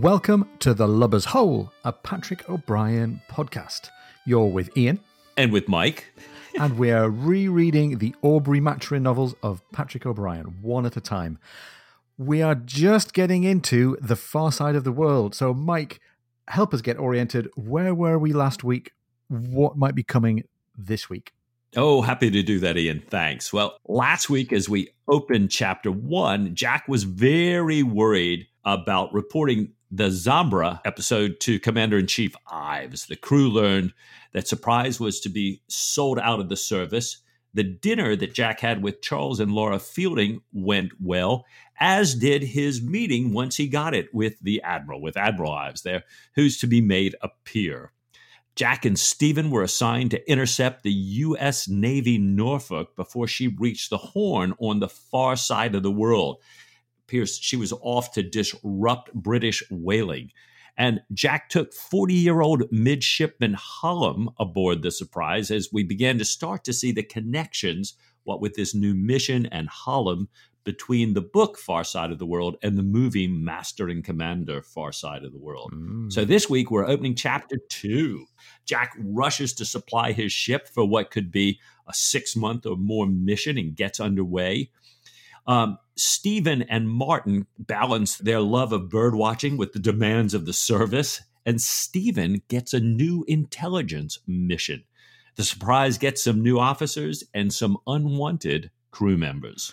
Welcome to The Lubber's Hole, a Patrick O'Brian podcast. You're with Ian. And with Mike. and we're rereading the Aubrey Maturin novels of Patrick O'Brian, one at a time. We are just getting into the far side of the world. So, Mike, help us get oriented. Where were we last week? What might be coming this week? Oh, happy to do that, Ian. Thanks. Well, last week, as we opened chapter one, Jack was very worried about reporting the Zambra episode to Commander in Chief Ives. The crew learned that Surprise was to be sold out of the service. The dinner that Jack had with Charles and Laura Fielding went well, as did his meeting once he got it with the Admiral, with Admiral Ives there, who's to be made a peer. Jack and Stephen were assigned to intercept the U.S. Navy Norfolk before she reached the Horn on the far side of the world. Pierce, she was off to disrupt British whaling. And Jack took 40 year old midshipman Hallam aboard the Surprise as we began to start to see the connections, what with this new mission and Hallam, between the book Far Side of the World and the movie Master and Commander Far Side of the World. Mm. So this week we're opening chapter two. Jack rushes to supply his ship for what could be a six month or more mission and gets underway. Um, Stephen and Martin balance their love of birdwatching with the demands of the service, and Stephen gets a new intelligence mission. The surprise gets some new officers and some unwanted crew members.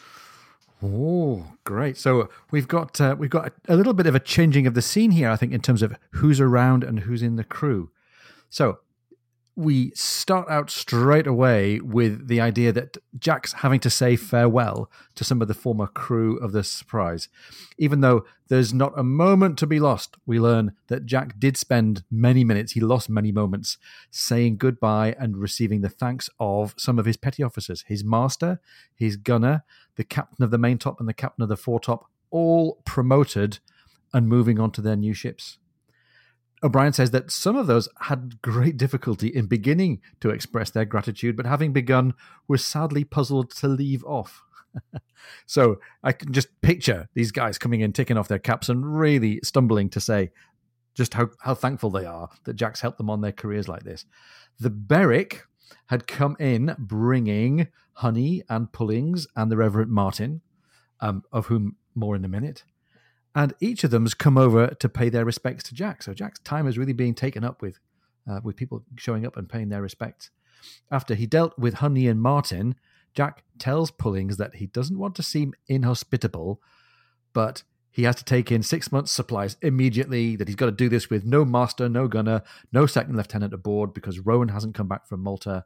Oh, great! So we've got uh, we've got a little bit of a changing of the scene here, I think, in terms of who's around and who's in the crew. So we start out straight away with the idea that Jack's having to say farewell to some of the former crew of the Surprise. Even though there's not a moment to be lost, we learn that Jack did spend many minutes, he lost many moments, saying goodbye and receiving the thanks of some of his petty officers his master, his gunner, the captain of the main top, and the captain of the foretop, all promoted and moving on to their new ships. O'Brian says that some of those had great difficulty in beginning to express their gratitude, but having begun, were sadly puzzled to leave off. so I can just picture these guys coming in, taking off their caps, and really stumbling to say just how, how thankful they are that Jack's helped them on their careers like this. The Berwick had come in bringing honey and pullings and the Reverend Martin, um, of whom more in a minute and each of them's come over to pay their respects to Jack. So Jack's time is really being taken up with uh, with people showing up and paying their respects. After he dealt with Honey and Martin, Jack tells Pullings that he doesn't want to seem inhospitable, but he has to take in six months' supplies immediately. That he's got to do this with no master, no gunner, no second lieutenant aboard because Rowan hasn't come back from Malta.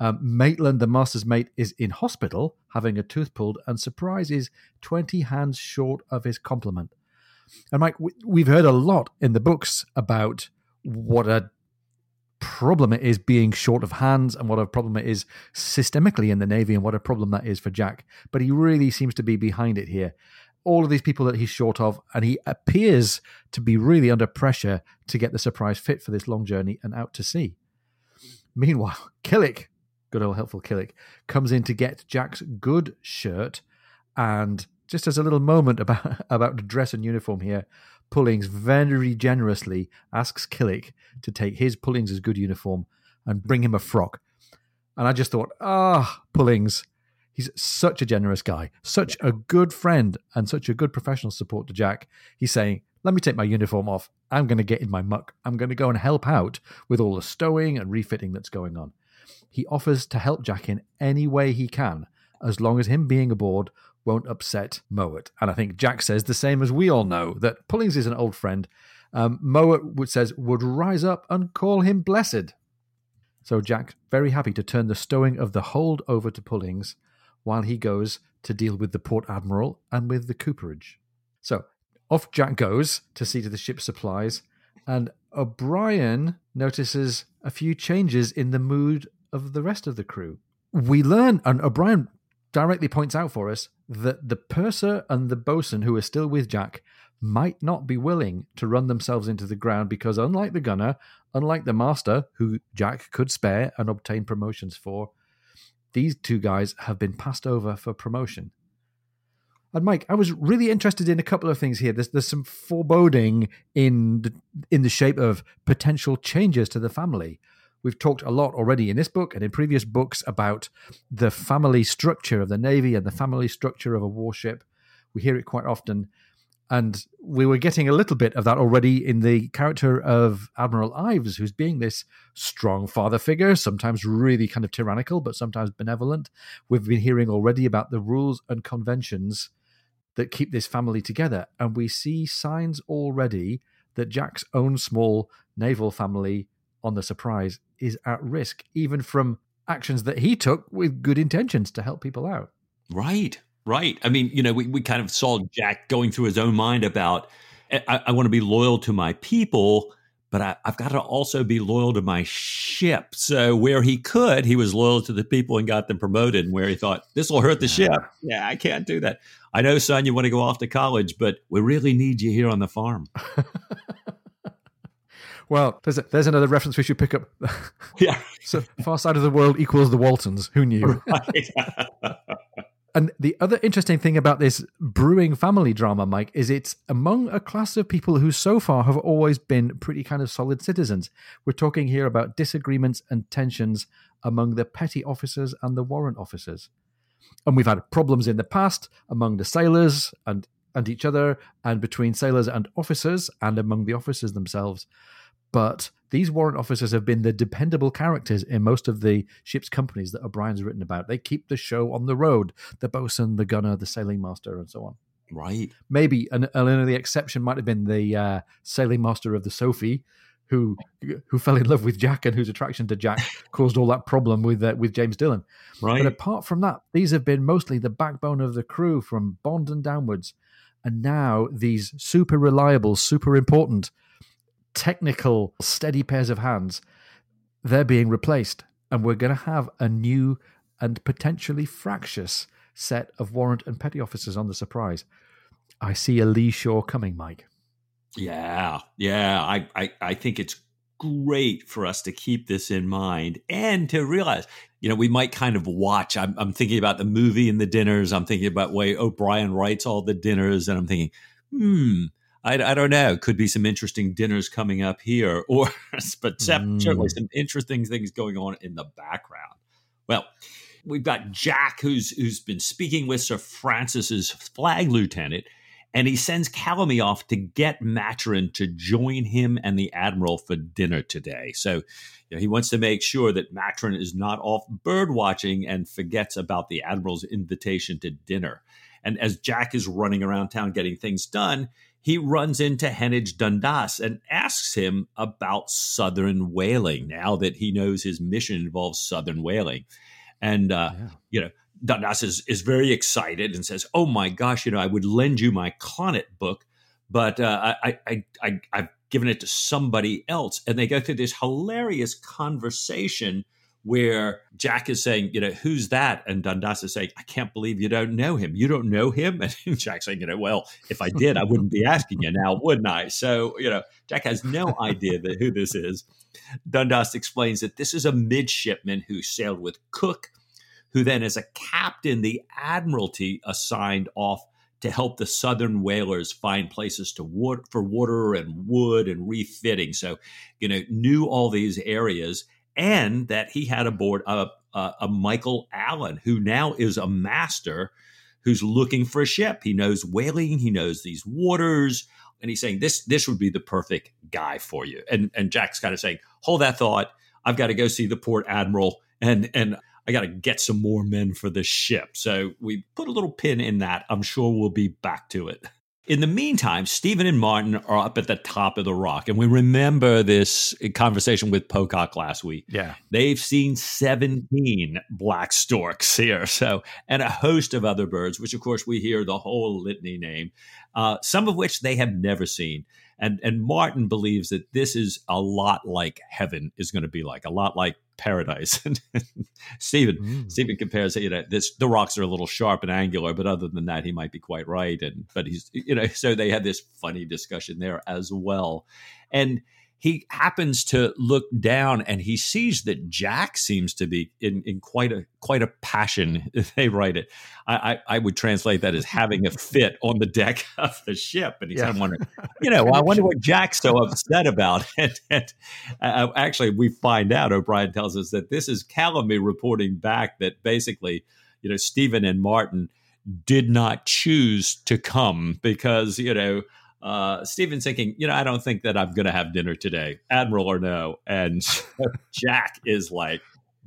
Um, Maitland, the master's mate, is in hospital having a tooth pulled, and Surprise is 20 hands short of his complement. And Mike, we've heard a lot in the books about what a problem it is being short of hands and what a problem it is systemically in the Navy and what a problem that is for Jack. But he really seems to be behind it here. All of these people that he's short of, and he appears to be really under pressure to get the surprise fit for this long journey and out to sea. Meanwhile, Killick, good old helpful Killick, comes in to get Jack's good shirt, and just as a little moment about about the dress and uniform here, Pullings very generously asks Killick to take his Pullings' good uniform and bring him a frock. And I just thought, ah, Pullings, he's such a generous guy, such a good friend, and such a good professional support to Jack. He's saying, let me take my uniform off. I'm going to get in my muck. I'm going to go and help out with all the stowing and refitting that's going on. He offers to help Jack in any way he can, as long as him being aboard won't upset Mowett. And I think Jack says the same as we all know that Pullings is an old friend. Um, Mowett says would rise up and call him blessed. So Jack very happy to turn the stowing of the hold over to Pullings while he goes to deal with the port admiral and with the cooperage. So off Jack goes to see to the ship's supplies, and O'Brian notices a few changes in the mood of the rest of the crew. We learn, and O'Brian directly points out for us that the purser and the boatswain who are still with Jack might not be willing to run themselves into the ground because, unlike the gunner, unlike the master, who Jack could spare and obtain promotions for, these two guys have been passed over for promotion. And Mike, I was really interested in a couple of things here. There's there's some foreboding in the, in the shape of potential changes to the family. We've talked a lot already in this book and in previous books about the family structure of the navy and the family structure of a warship. We hear it quite often, and we were getting a little bit of that already in the character of Admiral Ives, who's being this strong father figure, sometimes really kind of tyrannical, but sometimes benevolent. We've been hearing already about the rules and conventions that keep this family together. And we see signs already that Jack's own small naval family on the surprise is at risk, even from actions that he took with good intentions to help people out. Right, right. I mean, you know, we, we kind of saw Jack going through his own mind about, I, I want to be loyal to my people, but I, have got to also be loyal to my ship. So where he could, he was loyal to the people and got them promoted. And where he thought this will hurt the ship, yeah, I can't do that. I know, son, you want to go off to college, but we really need you here on the farm. well, there's a, there's another reference we should pick up. yeah. so far side of the world equals the Waltons. Who knew? Right. And the other interesting thing about this brewing family drama, Mike, is it's among a class of people who so far have always been pretty kind of solid citizens. We're talking here about disagreements and tensions among the petty officers and the warrant officers. And we've had problems in the past among the sailors and, and each other, and between sailors and officers, and among the officers themselves. But these warrant officers have been the dependable characters in most of the ship's companies that O'Brian's written about. They keep the show on the road the bosun, the gunner, the sailing master, and so on. Right. Maybe an, an the exception might have been the uh, sailing master of the Sophie, who who fell in love with Jack and whose attraction to Jack caused all that problem with uh, with James Dillon. Right. But apart from that, these have been mostly the backbone of the crew from Bonden downwards, and now these super reliable, super important, technical, steady pairs of hands, they're being replaced, and we're going to have a new and potentially fractious set of warrant and petty officers on the surprise. I see a lee shore coming, Mike. Yeah, yeah. I, I, I think it's great for us to keep this in mind and to realize, you know, we might kind of watch. I'm, I'm thinking about the movie and the dinners. I'm thinking about way O'Brian writes all the dinners, and I'm thinking, hmm, I, I don't know. Could be some interesting dinners coming up here, or but mm. certainly some interesting things going on in the background. Well, we've got Jack, who's who's been speaking with Sir Francis's flag lieutenant and he sends Calamy off to get Maturin to join him and the admiral for dinner today. So you know, he wants to make sure that Maturin is not off bird watching and forgets about the admiral's invitation to dinner. And as Jack is running around town getting things done, he runs into Heneage Dundas and asks him about Southern whaling now that he knows his mission involves Southern whaling. And, uh, yeah. you know, Dundas is, is very excited and says, "Oh my gosh, you know, I would lend you my Colnett book, but uh, I, I, I, I've given it to somebody else." And they go through this hilarious conversation where Jack is saying, you know, who's that? And Dundas is saying, I can't believe you don't know him. You don't know him? And Jack's saying, you know, well, if I did, I wouldn't be asking you now, wouldn't I? So, you know, Jack has no idea that who this is. Dundas explains that this is a midshipman who sailed with Cook who then, as a captain, the Admiralty assigned off to help the Southern whalers find places to water, for water and wood and refitting. So, you know, knew all these areas, and that he had aboard a, a, a Michael Allen, who now is a master who's looking for a ship. He knows whaling, he knows these waters, and he's saying this this would be the perfect guy for you. And and Jack's kind of saying, hold that thought. I've got to go see the port admiral, and and I got to get some more men for this ship. So we put a little pin in that. I'm sure we'll be back to it. In the meantime, Stephen and Martin are up at the top of the rock. And we remember this conversation with Pocock last week. Yeah. They've seen 17 black storks here. So, and a host of other birds, which of course we hear the whole litany name, uh, some of which they have never seen. And, and Martin believes that this is a lot like heaven is going to be like, a lot like paradise. And Stephen mm. Stephen compares, you know, this the rocks are a little sharp and angular, but other than that, he might be quite right. And but he's you know, so they had this funny discussion there as well. And he happens to look down and he sees that Jack seems to be in, in quite a quite a passion. They write it. I, I, I would translate that as having a fit on the deck of the ship, and he's yeah. kind of wondering, you know, I wonder what Jack's so upset about. And, and uh, actually, we find out. O'Brian tells us that this is Calamy reporting back that basically, you know, Stephen and Martin did not choose to come because you know uh, Stephen's thinking, you know, I don't think that I'm going to have dinner today, Admiral or no. And Jack is like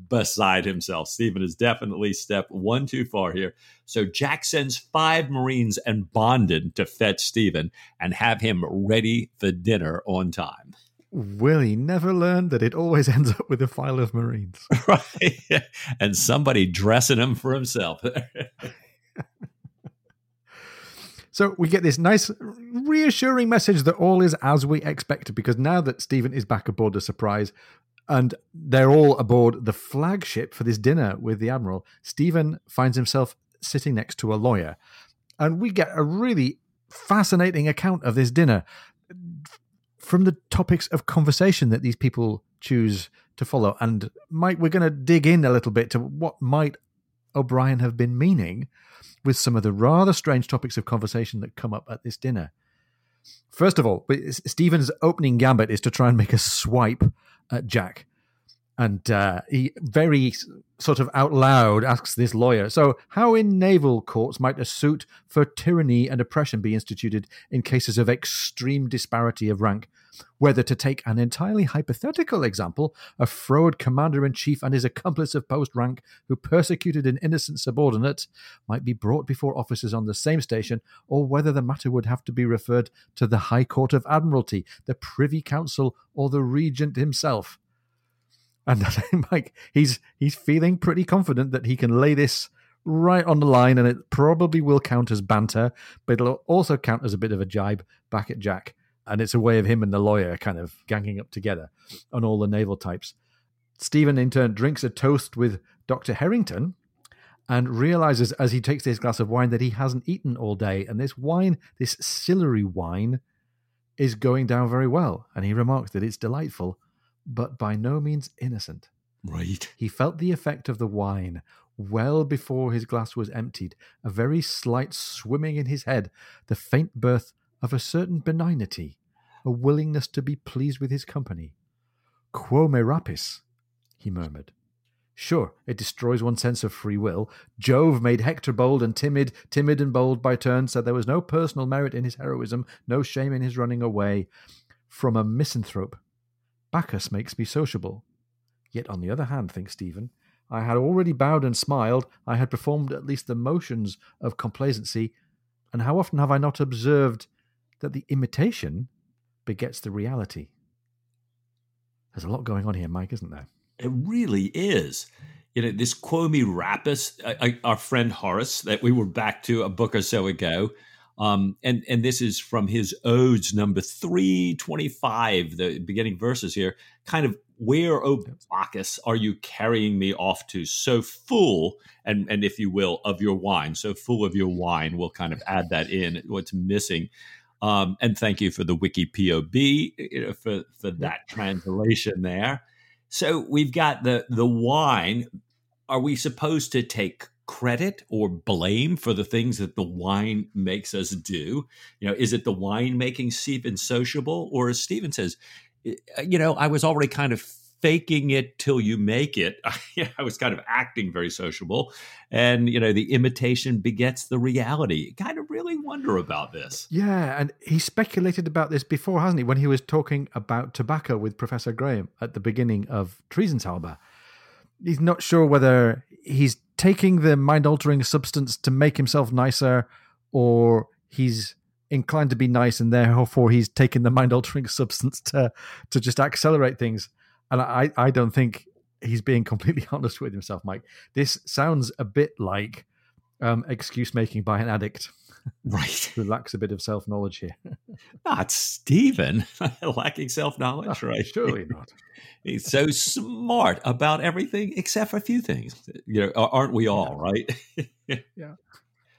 beside himself. Stephen has definitely stepped one too far here. So Jack sends five Marines and Bonden to fetch Stephen and have him ready for dinner on time. Will he never learn that it always ends up with a file of Marines? right. And somebody dressing him for himself. So we get this nice, reassuring message that all is as we expected because now that Stephen is back aboard the Surprise and they're all aboard the flagship for this dinner with the Admiral, Stephen finds himself sitting next to a lawyer. And we get a really fascinating account of this dinner from the topics of conversation that these people choose to follow. And Mike, we're going to dig in a little bit to what might O'Brian have been meaning with some of the rather strange topics of conversation that come up at this dinner. First of all, Stephen's opening gambit is to try and make a swipe at Jack. And uh, he very sort of out loud asks this lawyer, So, how in naval courts might a suit for tyranny and oppression be instituted in cases of extreme disparity of rank? Whether to take an entirely hypothetical example, a fraud commander in chief and his accomplice of post rank who persecuted an innocent subordinate might be brought before officers on the same station, or whether the matter would have to be referred to the High Court of Admiralty, the Privy Council, or the Regent himself. And I think Mike, he's he's feeling pretty confident that he can lay this right on the line, and it probably will count as banter, but it'll also count as a bit of a jibe back at Jack and it's a way of him and the lawyer kind of ganging up together on all the naval types. Stephen, in turn, drinks a toast with Dr. Harrington and realizes as he takes this glass of wine that he hasn't eaten all day. And this wine, this Sillery wine, is going down very well. And he remarks that it's delightful, but by no means innocent. Right. He felt the effect of the wine well before his glass was emptied, a very slight swimming in his head, the faint birth of a certain benignity, a willingness to be pleased with his company. Quo me rapis, he murmured. Sure, it destroys one's sense of free will. Jove made Hector bold and timid, timid and bold by turns, so there was no personal merit in his heroism, no shame in his running away from a misanthrope. Bacchus makes me sociable. Yet, on the other hand, thinks Stephen, I had already bowed and smiled, I had performed at least the motions of complacency, and how often have I not observed that the imitation begets the reality. There's a lot going on here, Mike, isn't there? It really is. You know, this Quo me rapis, our friend Horace, that we were back to a book or so ago, um, and and this is from his odes number three twenty five, the beginning verses here. Kind of where, O Bacchus, are you carrying me off to? So full, and and if you will, of your wine. So full of your wine. We'll kind of add that in. What's missing? Um, and thank you for the wiki POB you know, for for that translation there. So we've got the the wine. Are we supposed to take credit or blame for the things that the wine makes us do? You know, is it the wine making Stephen sociable, or as Stephen says, you know, I was already kind of faking it till you make it. I was kind of acting very sociable. And, you know, the imitation begets the reality. kind of really wonder about this. Yeah. And he speculated about this before, hasn't he? When he was talking about tobacco with Professor Graham at the beginning of Treason's Harbour. He's not sure whether he's taking the mind altering substance to make himself nicer or he's inclined to be nice and therefore he's taken the mind altering substance to to just accelerate things and I, I don't think he's being completely honest with himself, Mike. This sounds a bit like um, excuse making by an addict. Right. who lacks a bit of self knowledge here. not Stephen, lacking self knowledge, right? Surely not. He's so smart about everything except for a few things. You know, aren't we all, right? yeah.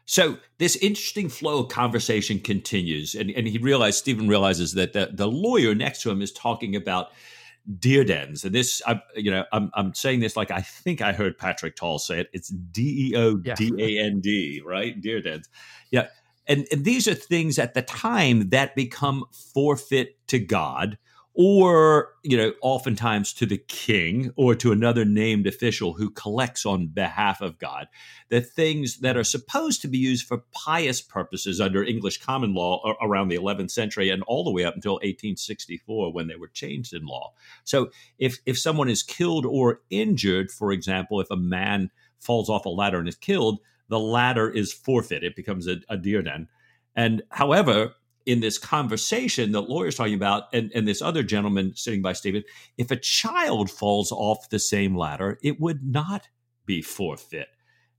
So this interesting flow of conversation continues, and, and he realizes Stephen realizes that the, the lawyer next to him is talking about deodands, and this I, you know I'm I'm saying this like I think I heard Patrick Tull say it. It's D E O D A N D, right? Deodands, yeah. And, and these are things at the time that become forfeit to God or you know oftentimes to the king or to another named official who collects on behalf of god the things that are supposed to be used for pious purposes under english common law around the 11th century and all the way up until 1864 when they were changed in law. So if if someone is killed or injured for example if a man falls off a ladder and is killed the ladder is forfeit it becomes a, a deodand. And however in this conversation that lawyer's talking about and, and this other gentleman sitting by Stephen, if a child falls off the same ladder, it would not be forfeit.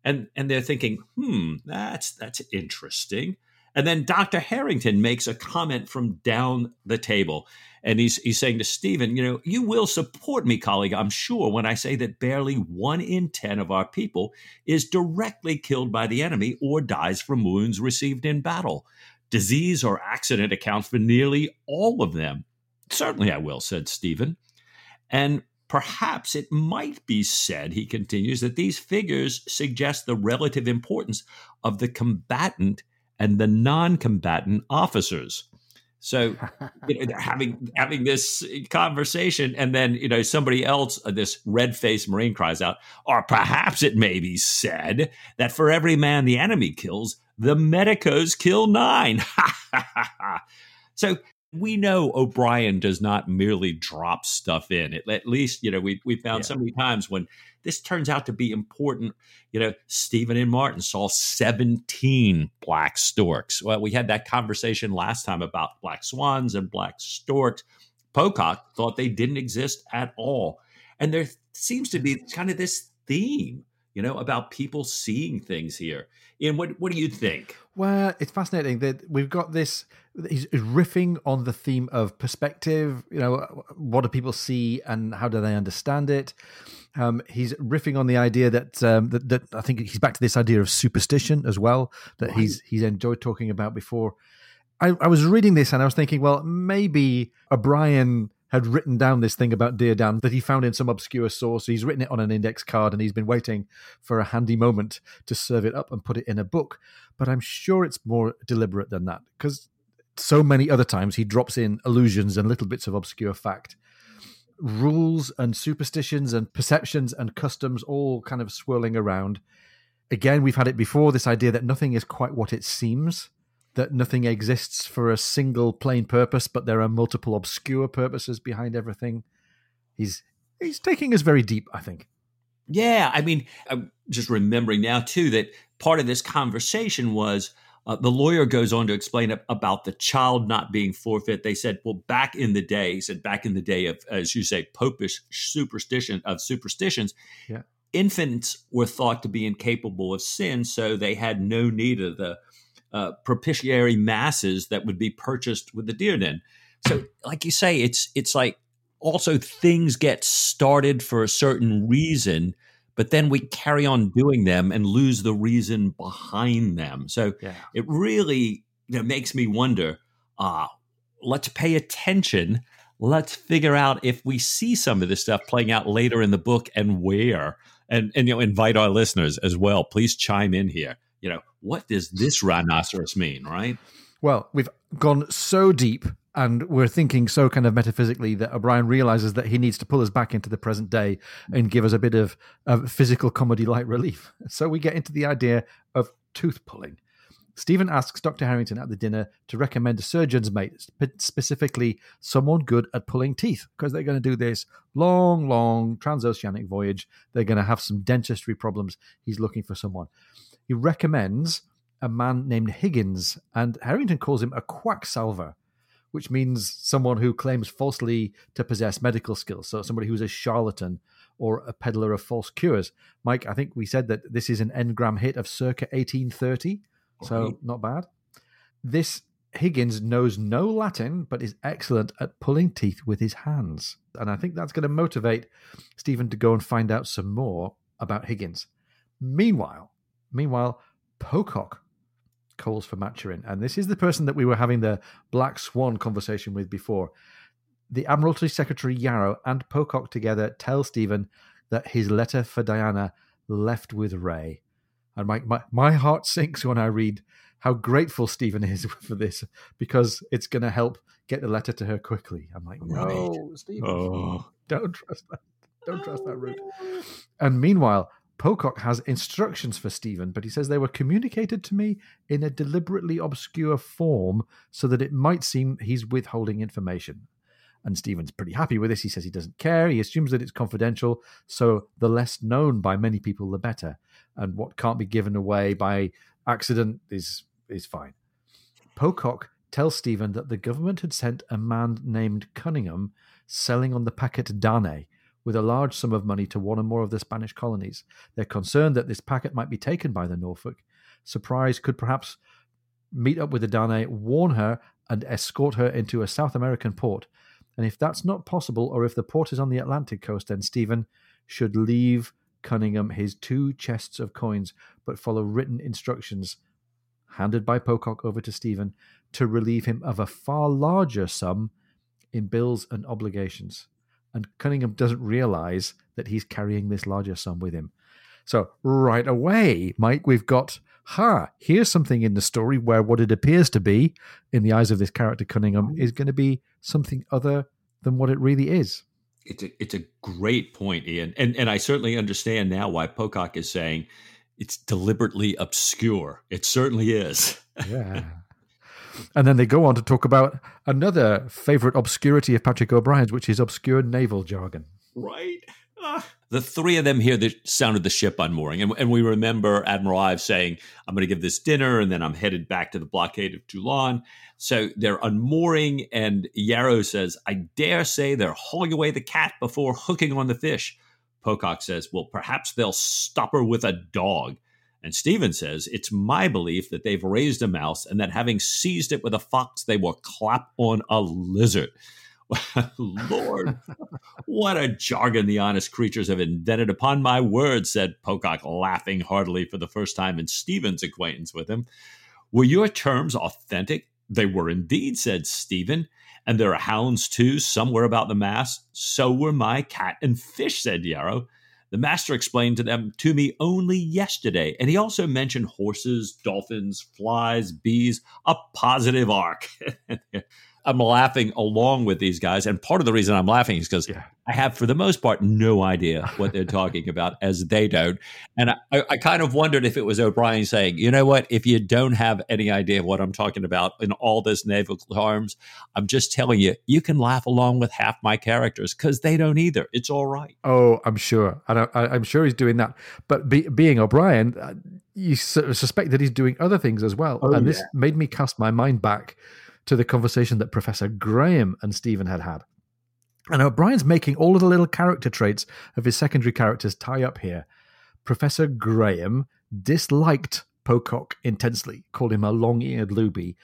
And and they're thinking, hmm, that's that's interesting. And then Dr. Harrington makes a comment from down the table. And he's he's saying to Stephen, you know, you will support me, colleague, I'm sure, when I say that barely one in ten of our people is directly killed by the enemy or dies from wounds received in battle. Disease or accident accounts for nearly all of them. Certainly I will, said Stephen. And perhaps it might be said, he continues, that these figures suggest the relative importance of the combatant and the non combatant officers. So you know, they're having having this conversation, and then you know somebody else, uh, this red faced marine, cries out, or perhaps it may be said that for every man the enemy kills, the medicos kill nine. so we know O'Brian does not merely drop stuff in. It, at least, you know, we we found yeah. so many times when this turns out to be important. You know, Stephen and Martin saw 17 black storks. Well, we had that conversation last time about black swans and black storks. Pocock thought they didn't exist at all. And there seems to be kind of this theme you know, about people seeing things here. Ian, what what do you think? Well, it's fascinating that we've got this. He's riffing on the theme of perspective. You know, what do people see and how do they understand it? Um, he's riffing on the idea that, um, that, that I think he's back to this idea of superstition as well that right. he's he's enjoyed talking about before. I, I was reading this and I was thinking, well, maybe O'Brian had written down this thing about deodand that he found in some obscure source. He's written it on an index card and he's been waiting for a handy moment to serve it up and put it in a book. But I'm sure it's more deliberate than that because so many other times he drops in allusions and little bits of obscure fact. Rules and superstitions and perceptions and customs all kind of swirling around. Again, we've had it before this idea that nothing is quite what it seems that nothing exists for a single plain purpose, but there are multiple obscure purposes behind everything. He's he's taking us very deep, I think. Yeah, I mean, I'm just remembering now too that part of this conversation was uh, the lawyer goes on to explain about the child not being forfeit. They said, well, back in the day, he said, back in the day of, as you say, popish superstition of superstitions, yeah. infants were thought to be incapable of sin, so they had no need of the uh, propitiatory masses that would be purchased with the deodand. So, like you say, it's it's like also things get started for a certain reason, but then we carry on doing them and lose the reason behind them. So yeah. it really you know, makes me wonder. Uh, let's pay attention. Let's figure out if we see some of this stuff playing out later in the book and where. And and you know, invite our listeners as well. Please chime in here you know, what does this rhinoceros mean, right? Well, we've gone so deep and we're thinking so kind of metaphysically that O'Brian realizes that he needs to pull us back into the present day and give us a bit of, of physical comedy like relief. So we get into the idea of tooth pulling. Stephen asks Dr. Harrington at the dinner to recommend a surgeon's mate, specifically someone good at pulling teeth, because they're going to do this long, long transoceanic voyage. They're going to have some dentistry problems. He's looking for someone he recommends a man named Higgins, and Harrington calls him a quacksalver, which means someone who claims falsely to possess medical skills. So somebody who's a charlatan or a peddler of false cures. Mike, I think we said that this is an Ngram hit of circa 1830, so not bad. This Higgins knows no Latin, but is excellent at pulling teeth with his hands. And I think that's going to motivate Stephen to go and find out some more about Higgins. Meanwhile, Meanwhile, Pocock calls for Maturin. And this is the person that we were having the Black Swan conversation with before. The Admiralty Secretary Yarrow and Pocock together tell Stephen that his letter for Diana left with Wray. And my, my, my heart sinks when I read how grateful Stephen is for this because it's going to help get the letter to her quickly. I'm like, no. Stephen, oh. don't trust that. Don't trust that route. Oh. And meanwhile, Pocock has instructions for Stephen, but he says they were communicated to me in a deliberately obscure form so that it might seem he's withholding information. And Stephen's pretty happy with this. He says he doesn't care. He assumes that it's confidential, so the less known by many people, the better. And what can't be given away by accident is is fine. Pocock tells Stephen that the government had sent a man named Cunningham selling on the packet Dane with a large sum of money to one or more of the Spanish colonies. They're concerned that this packet might be taken by the Norfolk. Surprise could perhaps meet up with the Dane, warn her, and escort her into a South American port. And if that's not possible, or if the port is on the Atlantic coast, then Stephen should leave Cunningham his two chests of coins, but follow written instructions handed by Pocock over to Stephen to relieve him of a far larger sum in bills and obligations and Cunningham doesn't realize that he's carrying this larger sum with him. So, right away, Mike, we've got, ha, here's something in the story where what it appears to be, in the eyes of this character Cunningham, mm-hmm. is going to be something other than what it really is. It's a, it's a great point, Ian. And, and I certainly understand now why Pocock is saying it's deliberately obscure. It certainly is. Yeah. And then they go on to talk about another favorite obscurity of Patrick O'Brian's, which is obscure naval jargon. Right. Uh, the three of them hear the sound of the ship unmooring. And, and we remember Admiral Ives saying, I'm going to give this dinner and then I'm headed back to the blockade of Toulon. So they're unmooring, and Yarrow says, I dare say they're hauling away the cat before hooking on the fish. Pocock says, Well, perhaps they'll stop her with a dog. And Stephen says, It's my belief that they've raised a mouse and that having seized it with a fox, they will clap on a lizard. Lord, what a jargon the honest creatures have invented. Upon my word, said Pocock, laughing heartily for the first time in Stephen's acquaintance with him. Were your terms authentic? They were indeed, said Stephen. And there are hounds too, somewhere about the mast. So were my cat and fish, said Yarrow. The master explained to them to me only yesterday, and he also mentioned horses, dolphins, flies, bees, a positive ark. I'm laughing along with these guys. And part of the reason I'm laughing is because yeah. I have, for the most part, no idea what they're talking about, as they don't. And I, I, kind of wondered if it was O'Brian saying, you know what, if you don't have any idea of what I'm talking about in all this naval terms, I'm just telling you, you can laugh along with half my characters because they don't either. It's all right. Oh, I'm sure. And I, am sure he's doing that. But be, being O'Brian, uh, you suspect that he's doing other things as well. Oh, and yeah. this made me cast my mind back to the conversation that Professor Graham and Stephen had had. And O'Brian's making all of the little character traits of his secondary characters tie up here. Professor Graham disliked Pocock intensely, called him a long eared looby.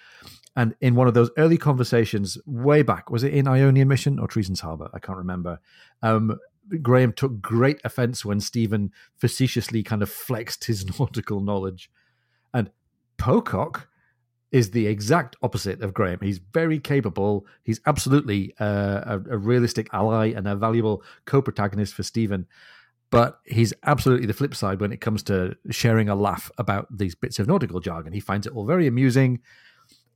And in one of those early conversations, way back, was it in Ionian Mission or Treason's Harbor? I can't remember. Um, Graham took great offense when Stephen facetiously kind of flexed his nautical knowledge. And Pocock is the exact opposite of Graham. He's very capable. He's absolutely uh, a, a, realistic ally and a valuable co-protagonist for Stephen. But he's absolutely the flip side when it comes to sharing a laugh about these bits of nautical jargon. He finds it all very amusing,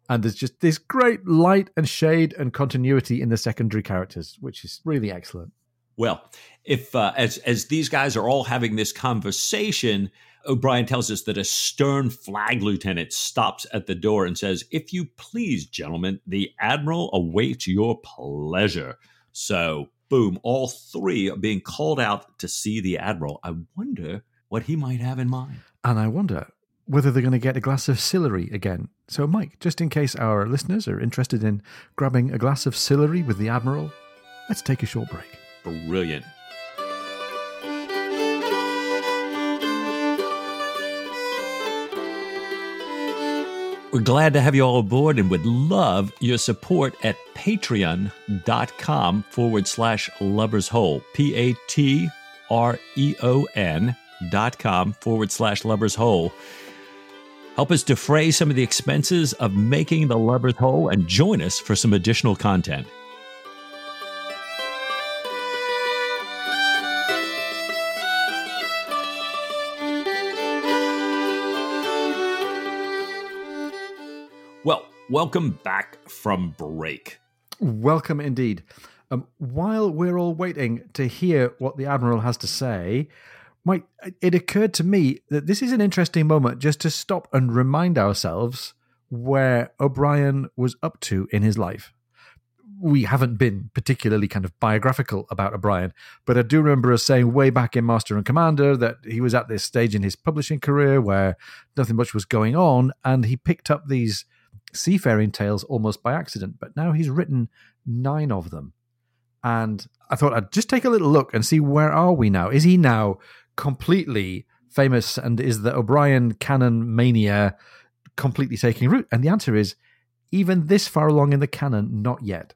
and there's just this great light and shade and continuity in the secondary characters, which is really excellent. Well, if uh, as as these guys are all having this conversation, O'Brian tells us that a stern flag lieutenant stops at the door and says, If you please, gentlemen, the Admiral awaits your pleasure. So, boom, all three are being called out to see the Admiral. I wonder what he might have in mind. And I wonder whether they're going to get a glass of Sillery again. So, Mike, just in case our listeners are interested in grabbing a glass of Sillery with the Admiral, let's take a short break. Brilliant. We're glad to have you all aboard and would love your support at patreon.com forward slash lubbers hole. P A T R E O N dot com forward slash lubbers hole. Help us defray some of the expenses of making the lubbers hole and join us for some additional content. Welcome back from break. Welcome indeed. Um, while we're all waiting to hear what the Admiral has to say, Mike, it occurred to me that this is an interesting moment just to stop and remind ourselves where O'Brian was up to in his life. We haven't been particularly kind of biographical about O'Brian, but I do remember us saying way back in Master and Commander that he was at this stage in his publishing career where nothing much was going on, and he picked up these seafaring tales almost by accident. But now he's written nine of them and I thought I'd just take a little look and see where are we now. Is he now completely famous, and is the O'Brian canon mania completely taking root? And the answer is, even this far along in the canon, not yet.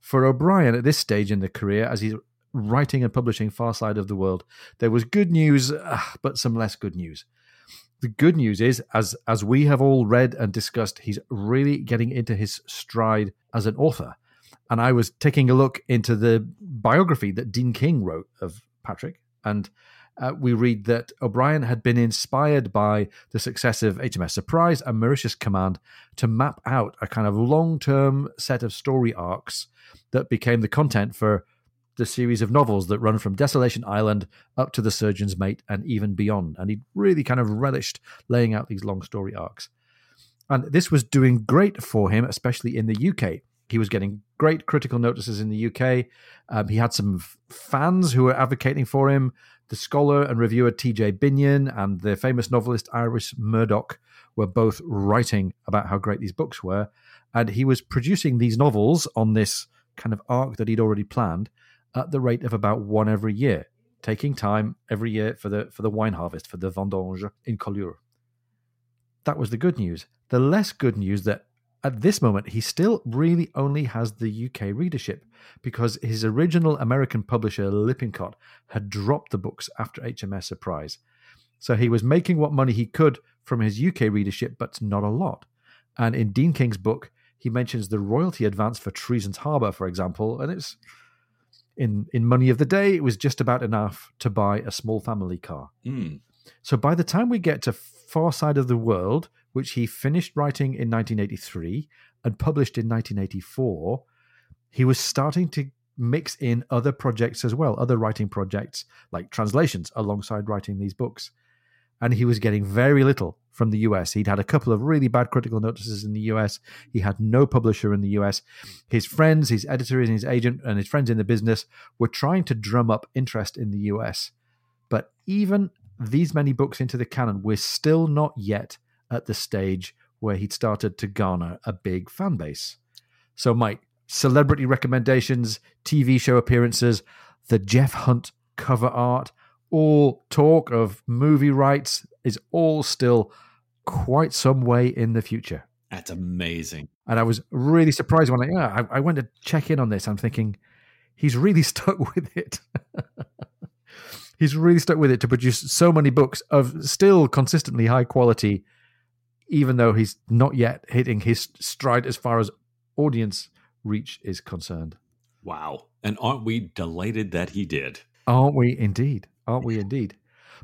For O'Brian at this stage in the career, as he's writing and publishing Far Side of the World, there was good news, uh, but some less good news. The good news is, as as we have all read and discussed, he's really getting into his stride as an author. And I was taking a look into the biography that Dean King wrote of Patrick, and uh, we read that O'Brian had been inspired by the success of HMS Surprise and Mauritius Command to map out a kind of long term set of story arcs that became the content for the series of novels that run from Desolation Island up to The Surgeon's Mate and even beyond. And he really kind of relished laying out these long story arcs. And this was doing great for him, especially in the UK. He was getting great critical notices in the UK. Um, he had some fans who were advocating for him. The scholar and reviewer T.J. Binyon and the famous novelist Iris Murdoch were both writing about how great these books were. And he was producing these novels on this kind of arc that he'd already planned at the rate of about one every year, taking time every year for the for the wine harvest, for the vendange in Collioure. That was the good news. The less good news that at this moment, he still really only has the UK readership because his original American publisher, Lippincott, had dropped the books after HMS Surprise. So he was making what money he could from his UK readership, but not a lot. And in Dean King's book, he mentions the royalty advance for Treason's Harbour, for example, and it's in in money of the day, it was just about enough to buy a small family car. Mm. So by the time we get to Far Side of the World, which he finished writing in 1983 and published in 1984, he was starting to mix in other projects as well, other writing projects like translations alongside writing these books. And he was getting very little from the US. He'd had a couple of really bad critical notices in the US. He had no publisher in the US. His friends, his editor and his agent, and his friends in the business were trying to drum up interest in the US. But even these many books into the canon, we're still not yet at the stage where he'd started to garner a big fan base. So, Mike, celebrity recommendations, TV show appearances, the Geoff Hunt cover art, all talk of movie rights is all still quite some way in the future. That's amazing. And I was really surprised when I, yeah, I, I went to check in on this. I'm thinking, he's really stuck with it. he's really stuck with it to produce so many books of still consistently high quality even though he's not yet hitting his stride as far as audience reach is concerned. Wow. And aren't we delighted that he did? Aren't we indeed? Aren't we indeed?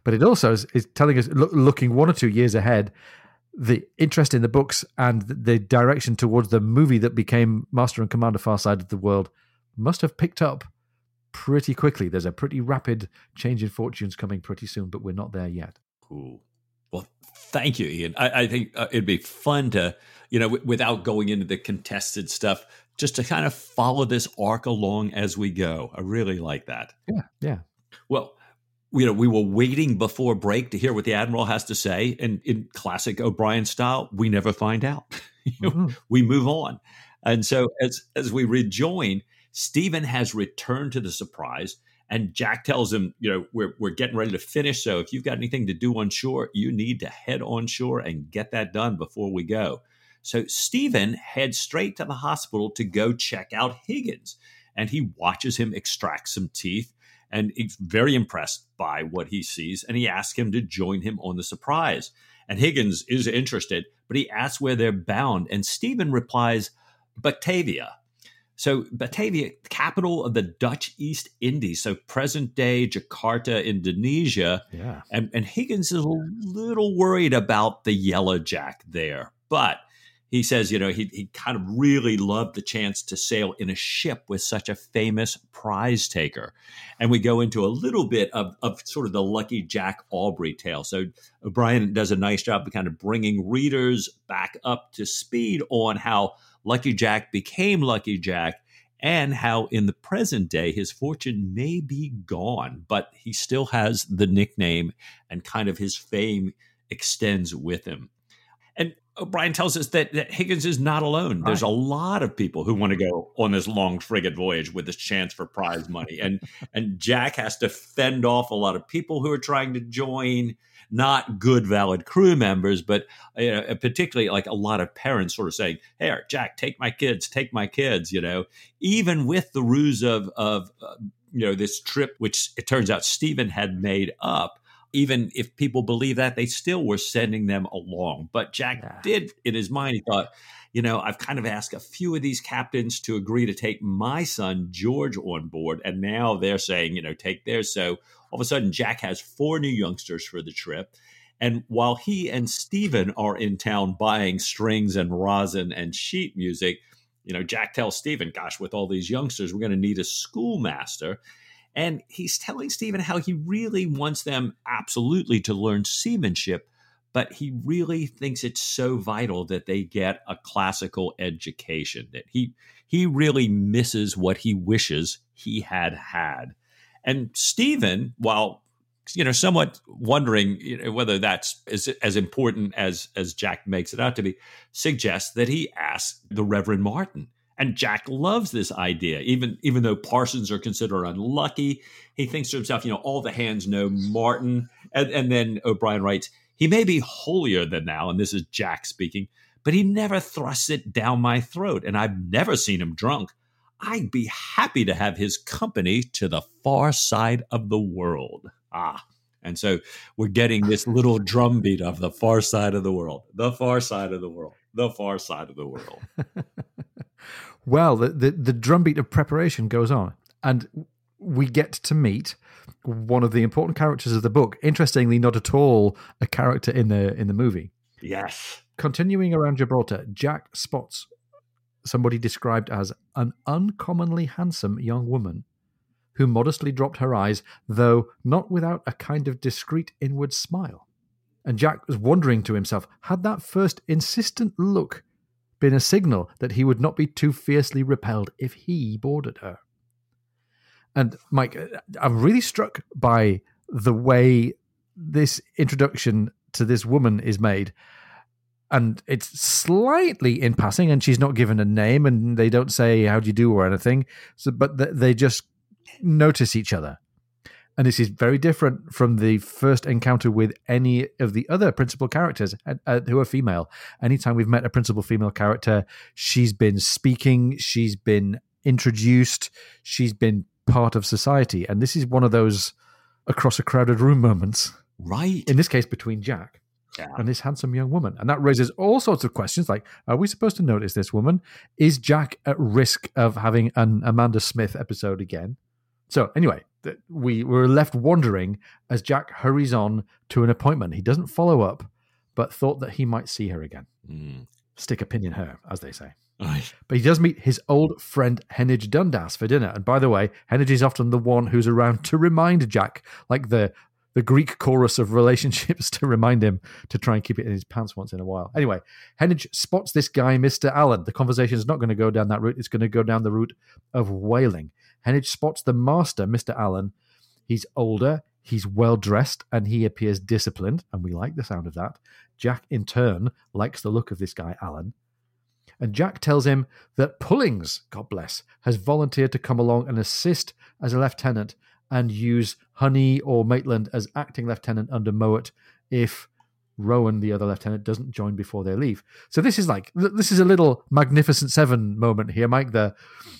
But it also is, is telling us, look, looking one or two years ahead, the interest in the books and the direction towards the movie that became Master and Commander Far Side of the World must have picked up pretty quickly. There's a pretty rapid change in fortunes coming pretty soon, but we're not there yet. Cool. Well, thank you, Ian. I, I think uh, it'd be fun to, you know, w- without going into the contested stuff, just to kind of follow this arc along as we go. I really like that. Yeah, yeah. Well, you know, we were waiting before break to hear what the admiral has to say, and in classic O'Brian style, we never find out. mm-hmm. We move on, and so as as we rejoin, Stephen has returned to the surprise and Jack tells him, you know, we're, we're getting ready to finish. So if you've got anything to do on shore, you need to head on shore and get that done before we go. So Stephen heads straight to the hospital to go check out Higgins. And he watches him extract some teeth and he's very impressed by what he sees. And he asks him to join him on the surprise. And Higgins is interested, but he asks where they're bound. And Stephen replies, Batavia. So Batavia, capital of the Dutch East Indies, so present day Jakarta, Indonesia. Yeah. And, and Higgins is a little worried about the yellow jack there. But he says, you know, he, he kind of really loved the chance to sail in a ship with such a famous prize taker. And we go into a little bit of, of sort of the Lucky Jack Aubrey tale. So uh, Brian does a nice job of kind of bringing readers back up to speed on how Lucky Jack became Lucky Jack and how in the present day his fortune may be gone, but he still has the nickname and kind of his fame extends with him. And O'Brian tells us that, that Higgins is not alone. There's a lot of people who want to go on this long frigate voyage with this chance for prize money, and and Jack has to fend off a lot of people who are trying to join. Not good, valid crew members, but you know, particularly like a lot of parents sort of saying, "Hey, Jack, take my kids, take my kids." You know, even with the ruse of of uh, you know this trip, which it turns out Stephen had made up even if people believe that, they still were sending them along. But Jack yeah. did, in his mind, he thought, you know, I've kind of asked a few of these captains to agree to take my son George on board, and now they're saying, you know, take theirs. So all of a sudden, Jack has four new youngsters for the trip. And while he and Stephen are in town buying strings and rosin and sheet music, you know, Jack tells Stephen, gosh, with all these youngsters, we're going to need a schoolmaster. And he's telling Stephen how he really wants them absolutely to learn seamanship, but he really thinks it's so vital that they get a classical education, that he he really misses what he wishes he had had. And Stephen, while you know, somewhat wondering you know, whether that's as, as important as as Jack makes it out to be, suggests that he ask the Reverend Martin and Jack loves this idea, even even though Parsons are considered unlucky. He thinks to himself, you know, all the hands know Martin. And, and then O'Brian writes, he may be holier than thou, and this is Jack speaking, but he never thrusts it down my throat, and I've never seen him drunk. I'd be happy to have his company to the far side of the world. Ah, and so we're getting this little drumbeat of the far side of the world, the far side of the world, the far side of the world. well, the, the, the drumbeat of preparation goes on, and we get to meet one of the important characters of the book. Interestingly, not at all a character in the in the movie. Yes. Continuing around Gibraltar, Jack spots somebody described as an uncommonly handsome young woman who modestly dropped her eyes, though not without a kind of discreet inward smile. And Jack was wondering to himself, had that first insistent look been a signal that he would not be too fiercely repelled if he boarded her. And Mike, uh, I'm really struck by the way this introduction to this woman is made. And it's slightly in passing, and she's not given a name, and they don't say "How do you do" or anything. So, but they just notice each other, and this is very different from the first encounter with any of the other principal characters uh, uh, who are female. Anytime we've met a principal female character, she's been speaking, she's been introduced, she's been part of society. And this is one of those across a crowded room moments. Right. In this case, between Jack. Yeah. and this handsome young woman. And that raises all sorts of questions like are we supposed to notice this woman? Is Jack at risk of having an Amanda Smith episode again? So, anyway, that we were left wondering as Jack hurries on to an appointment. He doesn't follow up, but thought that he might see her again. Mm. Stick a pin in her, as they say. But he does meet his old friend Heneage Dundas for dinner. And by the way, Heneage is often the one who's around to remind Jack, like the the Greek chorus of relationships to remind him to try and keep it in his pants once in a while. Anyway, Heneage spots this guy, Mr. Allen. The conversation is not going to go down that route. It's going to go down the route of whaling. Heneage spots the master, Mr. Allen. He's older, he's well dressed, and he appears disciplined, and we like the sound of that. Jack, in turn, likes the look of this guy, Allen. And Jack tells him that Pullings, God bless, has volunteered to come along and assist as a lieutenant and use Honey or Maitland as acting lieutenant under Mowett if Rowan, the other lieutenant, doesn't join before they leave. So this is like this is a little Magnificent Seven moment here, Mike. The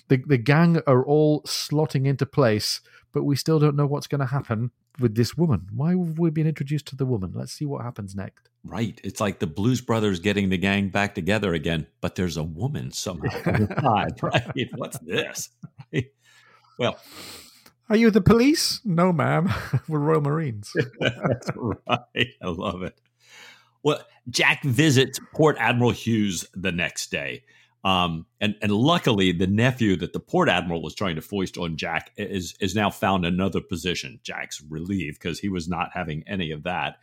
the, the gang are all slotting into place, but we still don't know what's going to happen with this woman? Why have we been introduced to the woman? Let's see what happens next. Right. It's like the Blues Brothers getting the gang back together again, but there's a woman somehow. Oh, right. What's this? Well, are you the police? No, ma'am. We're Royal Marines. That's right. I love it. Well, Jack visits Port Admiral Hughes the next day. Um, and, and luckily, the nephew that the port admiral was trying to foist on Jack is, is now found another position. Jack's relieved because he was not having any of that.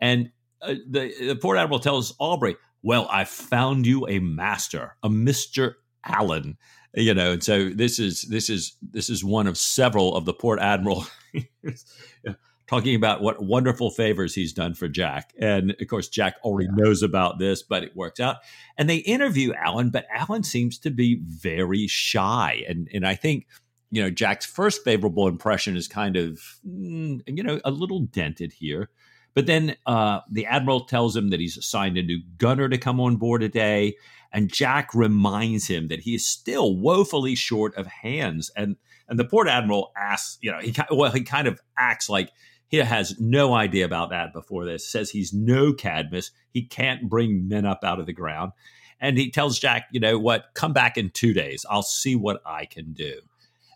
And uh, the, the port admiral tells Aubrey, Well, I found you a master, a Mr. Allen you know and so this is this is this is one of several of the port admiral talking about what wonderful favors he's done for jack. And of course jack already yeah. knows about this but it works out. And they interview Allen, but Allen seems to be very shy. And and i think you know jack's first favorable impression is kind of mm, you know a little dented here. But then uh, the admiral tells him that he's assigned a new gunner to come on board today, and Jack reminds him that he is still woefully short of hands. And and the port admiral asks, you know, he well, he kind of acts like he has no idea about that before this. Says he's no Cadmus. He can't bring men up out of the ground. And he tells Jack, you know what, come back in two days. I'll see what I can do.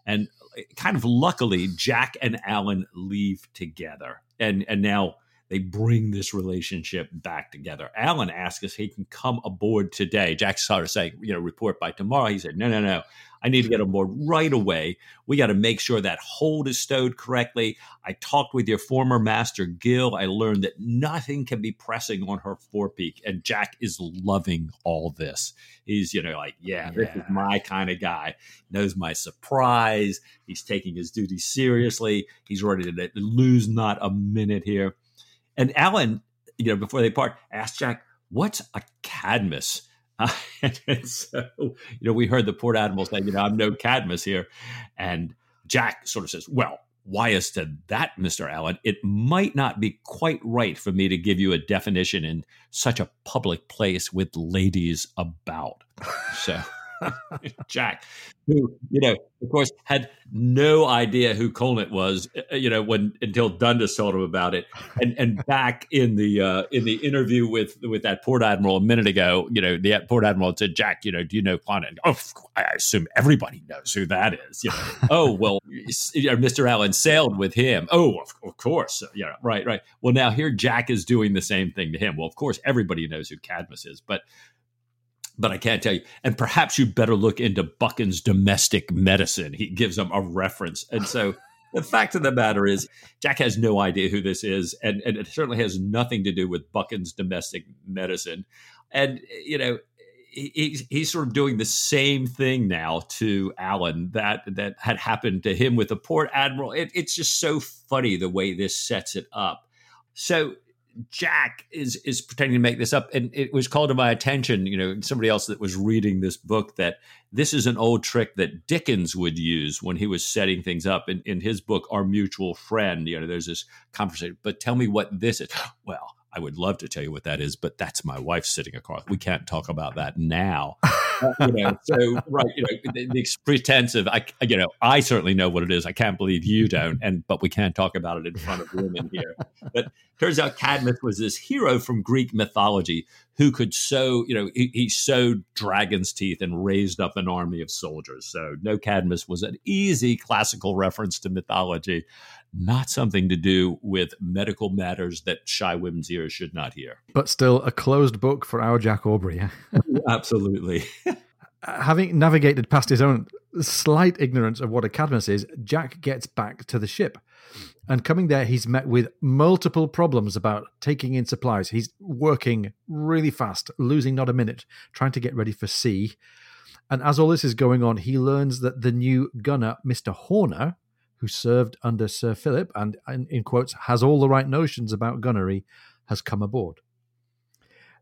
And uh, kind of luckily, Jack and Allen leave together. And and now they bring this relationship back together. Allen asked us he can come aboard today. Jack started saying, you know, report by tomorrow. He said, no, no, no. I need to get on board right away. We got to make sure that hold is stowed correctly. I talked with your former master, Gill. I learned that nothing can be pressing on her forepeak. And Jack is loving all this. He's, you know, like, yeah, yeah. this is my kind of guy. Knows my surprise. He's taking his duty seriously. He's ready to lose not a minute here. And Allen, you know, before they part, asked Jack, "What's a Cadmus?" Uh, and so, you know, we heard the port admiral say, "You know, I'm no Cadmus here," and Jack sort of says, "Well." Why is to that, Mr. Allen? It might not be quite right for me to give you a definition in such a public place with ladies about. So Jack, who you know, of course, had no idea who Colnett was, uh, uh, you know, when until Dundas told him about it. And and back in the uh, in the interview with with that port admiral a minute ago, you know, the port admiral said, "Jack, you know, do you know Colnett?" Oh, I assume everybody knows who that is. You know, oh well, Mr. Allen sailed with him. Oh, of, of course, yeah, right, right. Well, now here Jack is doing the same thing to him. Well, of course, everybody knows who Cadmus is, but but I can't tell you. And perhaps you better look into Buchan's domestic medicine. He gives them a reference. And so the fact of the matter is, Jack has no idea who this is. And, and it certainly has nothing to do with Buchan's domestic medicine. And, you know, he, he's sort of doing the same thing now to Allen that that had happened to him with the port admiral. It, it's just so funny the way this sets it up. So Jack is is pretending to make this up, and it was called to my attention, you know, somebody else that was reading this book that this is an old trick that Dickens would use when he was setting things up in, in his book, Our Mutual Friend. You know, there's this conversation, but tell me what this is. Well, I would love to tell you what that is, but that's my wife sitting across. We can't talk about that now. Uh, you know, so right, you know, the, the pretense of I, you know, I certainly know what it is. I can't believe you don't, and but we can't talk about it in front of women here. But turns out Cadmus was this hero from Greek mythology who could sow, you know, he, he sowed dragon's teeth and raised up an army of soldiers. So no Cadmus was an easy classical reference to mythology not something to do with medical matters that shy women's ears should not hear. But still a closed book for our Jack Aubrey. Absolutely. Uh, having navigated past his own slight ignorance of what a cadmus is, Jack gets back to the ship. And coming there, he's met with multiple problems about taking in supplies. He's working really fast, losing not a minute, trying to get ready for sea. And as all this is going on, he learns that the new gunner, Mr. Horner, who served under Sir Philip and, in quotes, has all the right notions about gunnery, has come aboard.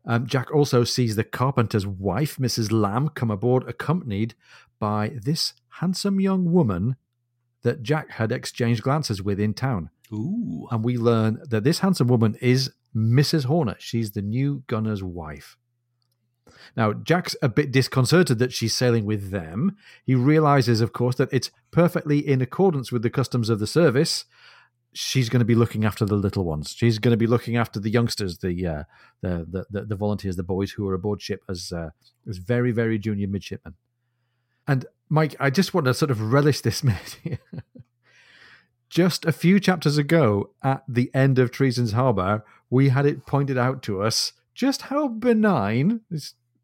Um, Jack also sees the carpenter's wife, Mrs. Lamb, come aboard, accompanied by this handsome young woman that Jack had exchanged glances with in town. Ooh. And we learn that this handsome woman is Mrs. Horner. She's the new gunner's wife. Now, Jack's a bit disconcerted that she's sailing with them. He realizes, of course, that it's perfectly in accordance with the customs of the service. she's going to be looking after the little ones. She's going to be looking after the youngsters, the uh, the, the, the volunteers, the boys who are aboard ship as uh, as very very junior midshipmen. And Mike, I just want to sort of relish this minute just a few chapters ago, at the end of Treason's Harbour, we had it pointed out to us just how benign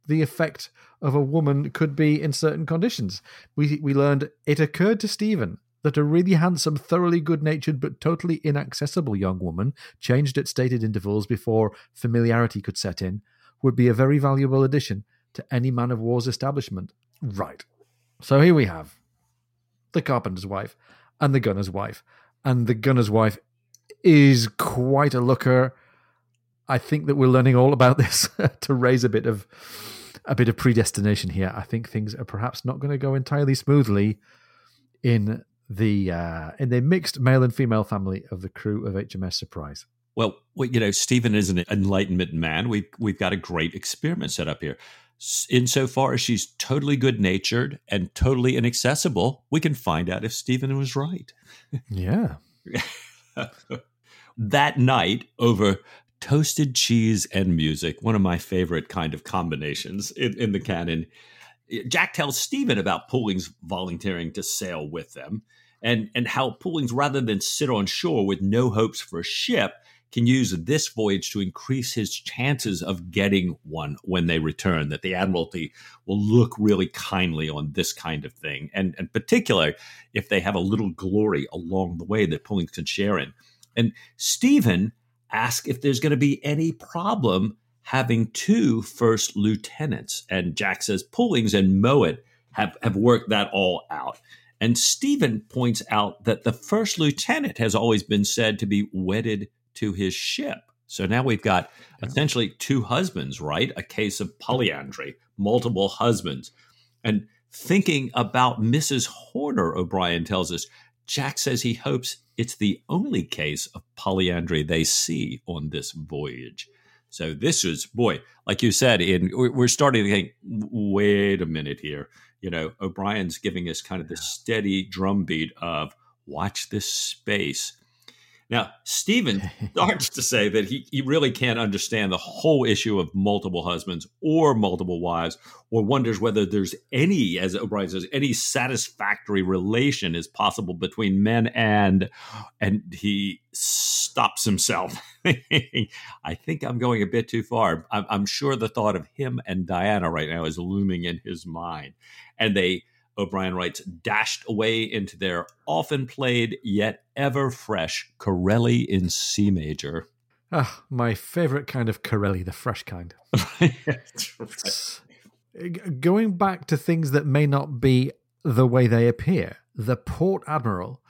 the effect of a woman could be in certain conditions. We we learned it occurred to Stephen that a really handsome, thoroughly good natured, but totally inaccessible young woman, changed at stated intervals before familiarity could set in, would be a very valuable addition to any man of war's establishment. Right. So here we have the carpenter's wife and the gunner's wife. And the gunner's wife is quite a looker. I think that we're learning all about this to raise a bit of a bit of predestination here. I think things are perhaps not going to go entirely smoothly in the uh, in the mixed male and female family of the crew of HMS Surprise. Well, well, you know, Stephen is an enlightenment man. We've we've got a great experiment set up here. Insofar as she's totally good natured and totally inaccessible, we can find out if Stephen was right. Yeah. that night, over toasted cheese and music, one of my favorite kind of combinations in, in the canon. Jack tells Stephen about Pullings volunteering to sail with them and, and how Pullings, rather than sit on shore with no hopes for a ship, can use this voyage to increase his chances of getting one when they return, that the Admiralty will look really kindly on this kind of thing. And in particular, if they have a little glory along the way that Pullings can share in. And Stephen asks if there's going to be any problem having two first lieutenants. And Jack says Pullings and Mowett have, have worked that all out. And Stephen points out that the first lieutenant has always been said to be wedded to his ship. So now we've got essentially two husbands, right? A case of polyandry, multiple husbands. And thinking about Mrs. Horner, O'Brian tells us, Jack says he hopes it's the only case of polyandry they see on this voyage. So this is, boy, like you said, in we're starting to think, wait a minute here you know, O'Brian's giving us kind of the steady drumbeat of watch this space. Now, Stephen starts to say that he, he really can't understand the whole issue of multiple husbands or multiple wives, or wonders whether there's any, as O'Brian says, any satisfactory relation is possible between men and, and he stops himself. I think I'm going a bit too far. I'm, I'm sure the thought of him and Diana right now is looming in his mind. And they O'Brian writes, dashed away into their often played yet ever fresh Corelli in C major. Ah, my favorite kind of Corelli, the fresh kind. Going back to things that may not be the way they appear, the port admiral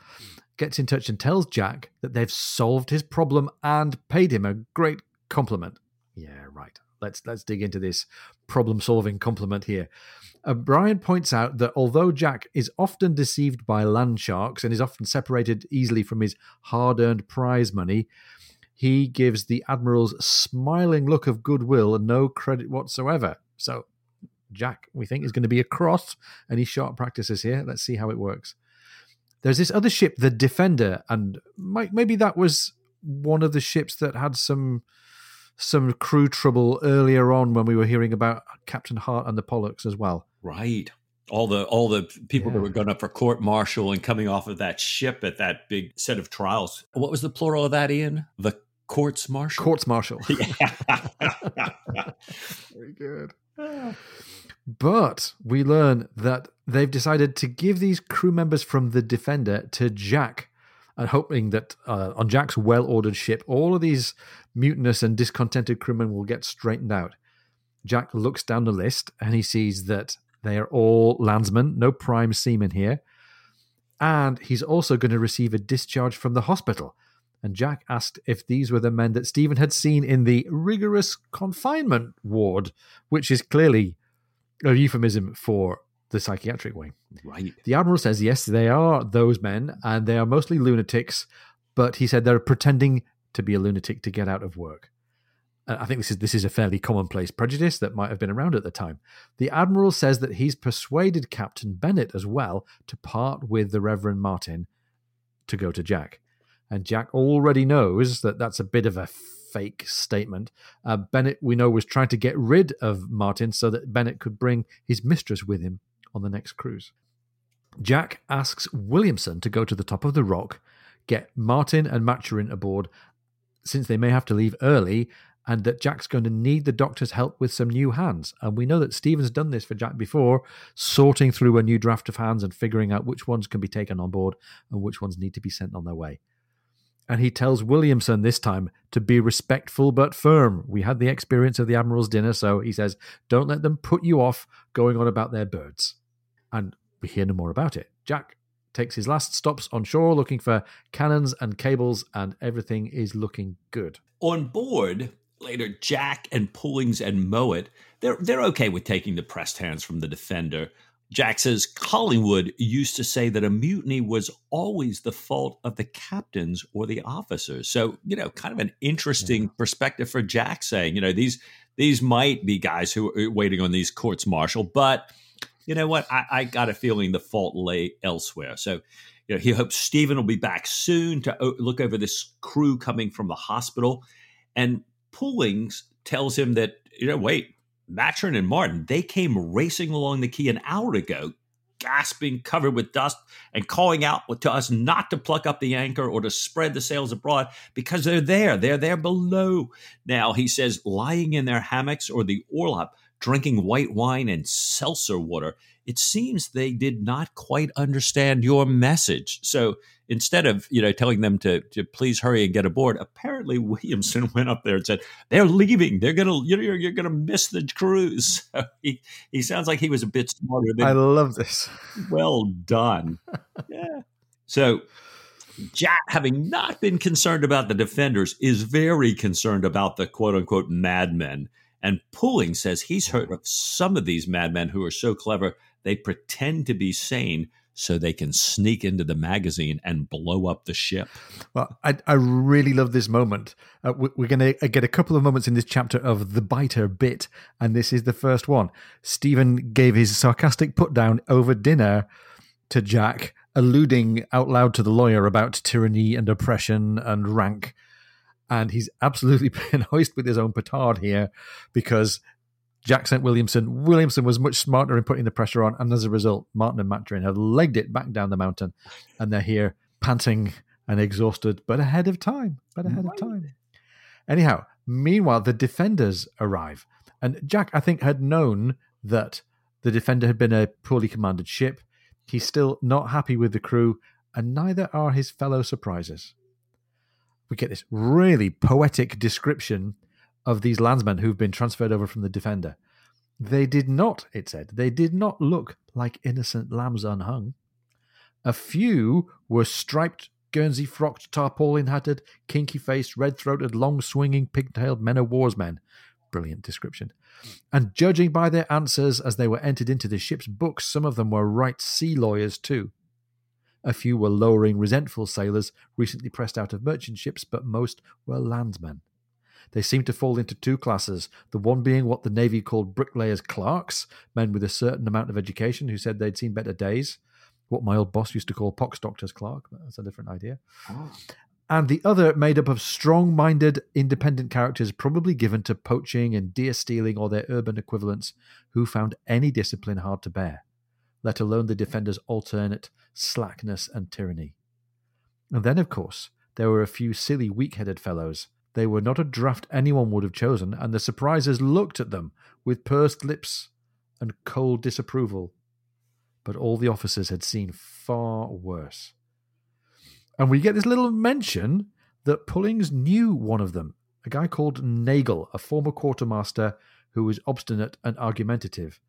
gets in touch and tells Jack that they've solved his problem and paid him a great compliment. Yeah. Let's let's dig into this problem-solving compliment here. Uh, Brian points out that although Jack is often deceived by land sharks and is often separated easily from his hard earned prize money, he gives the Admiral's smiling look of goodwill no credit whatsoever. So, Jack, we think, is going to be a cross any sharp practices here. Let's see how it works. There's this other ship, the Defender, and maybe that was one of the ships that had some some crew trouble earlier on when we were hearing about Captain Hart and the Pollux as well. Right. All the all the people yeah. that were going up for court martial and coming off of that ship at that big set of trials. What was the plural of that, Ian? The courts martial. Courts martial. Very good. But we learn that they've decided to give these crew members from the Defender to Jack, and hoping that uh, on Jack's well-ordered ship, all of these mutinous and discontented crewmen will get straightened out. Jack looks down the list and he sees that they are all landsmen, no prime seamen here. And he's also going to receive a discharge from the hospital. And Jack asked if these were the men that Stephen had seen in the rigorous confinement ward, which is clearly a euphemism for the psychiatric wing. Right. The Admiral says, yes, they are those men, and they are mostly lunatics, but he said they're pretending to be a lunatic to get out of work. I think this is this is a fairly commonplace prejudice that might have been around at the time. The admiral says that he's persuaded Captain Bennett as well to part with the Reverend Martin to go to Jack, And Jack already knows that that's a bit of a fake statement. Uh, Bennett, we know, was trying to get rid of Martin so that Bennett could bring his mistress with him on the next cruise. Jack asks Williamson to go to the top of the rock, get Martin and Maturin aboard, since they may have to leave early, and that Jack's going to need the doctor's help with some new hands. And we know that Stephen's done this for Jack before, sorting through a new draft of hands and figuring out which ones can be taken on board and which ones need to be sent on their way. And he tells Williamson this time to be respectful but firm. We had the experience of the Admiral's dinner, so he says, don't let them put you off going on about their birds. And we hear no more about it. Jack takes his last stops on shore looking for cannons and cables, and everything is looking good. On board, later Jack and Pullings and Mowett, they're they're okay with taking the pressed hands from the defender. Jack says Collingwood used to say that a mutiny was always the fault of the captains or the officers. So, you know, kind of an interesting yeah. perspective for Jack saying, you know, these these might be guys who are waiting on these courts martial, but you know what? I, I got a feeling the fault lay elsewhere. So, you know, he hopes Stephen will be back soon to o- look over this crew coming from the hospital. And Pullings tells him that, you know, wait, Maturin and Martin, they came racing along the quay an hour ago, gasping, covered with dust, and calling out to us not to pluck up the anchor or to spread the sails abroad because they're there. They're there below. Now, he says, lying in their hammocks or the orlop, drinking white wine and seltzer water, it seems they did not quite understand your message. So instead of you know telling them to to please hurry and get aboard, apparently Williamson went up there and said they're leaving. They're gonna you're, you're gonna miss the cruise. So he he sounds like he was a bit smarter. Than, I love this. Well done. yeah. So Jack, having not been concerned about the defenders, is very concerned about the quote unquote madmen. And Pulling says he's heard of some of these madmen who are so clever they pretend to be sane so they can sneak into the magazine and blow up the ship. Well, I, I really love this moment. Uh, we're going to uh, get a couple of moments in this chapter of the biter bit, and this is the first one. Stephen gave his sarcastic put down over dinner to Jack, alluding out loud to the lawyer about tyranny and oppression and rank. And he's absolutely been hoist with his own petard here because Jack sent Williamson. Williamson was much smarter in putting the pressure on, and as a result, Martin and Maturin have legged it back down the mountain, and they're here panting and exhausted, but ahead of time. But ahead of time. Anyhow, meanwhile, the defenders arrive, and Jack, I think, had known that the defender had been a poorly commanded ship. He's still not happy with the crew, and neither are his fellow surprises. We get this really poetic description of these landsmen who've been transferred over from the defender. They did not, it said, they did not look like innocent lambs unhung. A few were striped, Guernsey frocked, tarpaulin hatted, kinky faced, red throated, long swinging, pigtailed men of war's men. Brilliant description. And judging by their answers as they were entered into the ship's books, some of them were right sea lawyers too. A few were lowering, resentful sailors recently pressed out of merchant ships, but most were landsmen. They seemed to fall into two classes the one being what the Navy called bricklayers' clerks, men with a certain amount of education who said they'd seen better days, what my old boss used to call pox doctor's clerk, but that's a different idea. Oh. And the other made up of strong minded, independent characters, probably given to poaching and deer stealing or their urban equivalents, who found any discipline hard to bear, let alone the defender's alternate slackness and tyranny. And then, of course, there were a few silly, weak headed fellows they were not a draft anyone would have chosen, and the surprisers looked at them with pursed lips and cold disapproval. But all the officers had seen far worse. And we get this little mention that Pullings knew one of them, a guy called Nagel, a former quartermaster who was obstinate and argumentative.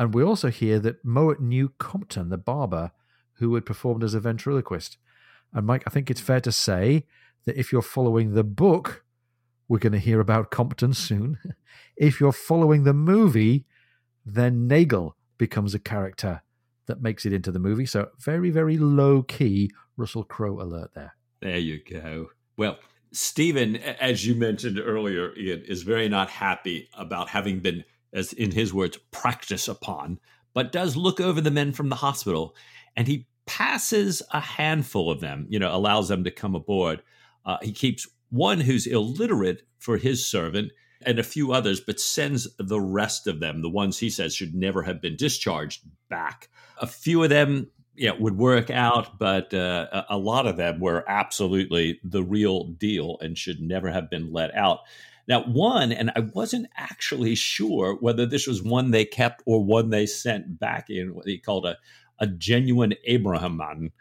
And we also hear that Mowett knew Compton, the barber, who had performed as a ventriloquist. And Mike, I think it's fair to say that if you're following the book, we're going to hear about Compton soon. if you're following the movie, then Nagel becomes a character that makes it into the movie. So very, very low key Russell Crowe alert there. There you go. Well, Stephen, as you mentioned earlier, Ian, is very not happy about having been, as in his words, practice upon, but does look over the men from the hospital. And he passes a handful of them, you know, allows them to come aboard. Uh, he keeps one who's illiterate for his servant and a few others, but sends the rest of them, the ones he says should never have been discharged, back. A few of them yeah, would work out, but uh, a lot of them were absolutely the real deal and should never have been let out. Now, one, and I wasn't actually sure whether this was one they kept or one they sent back in what he called a, a genuine Abraham man.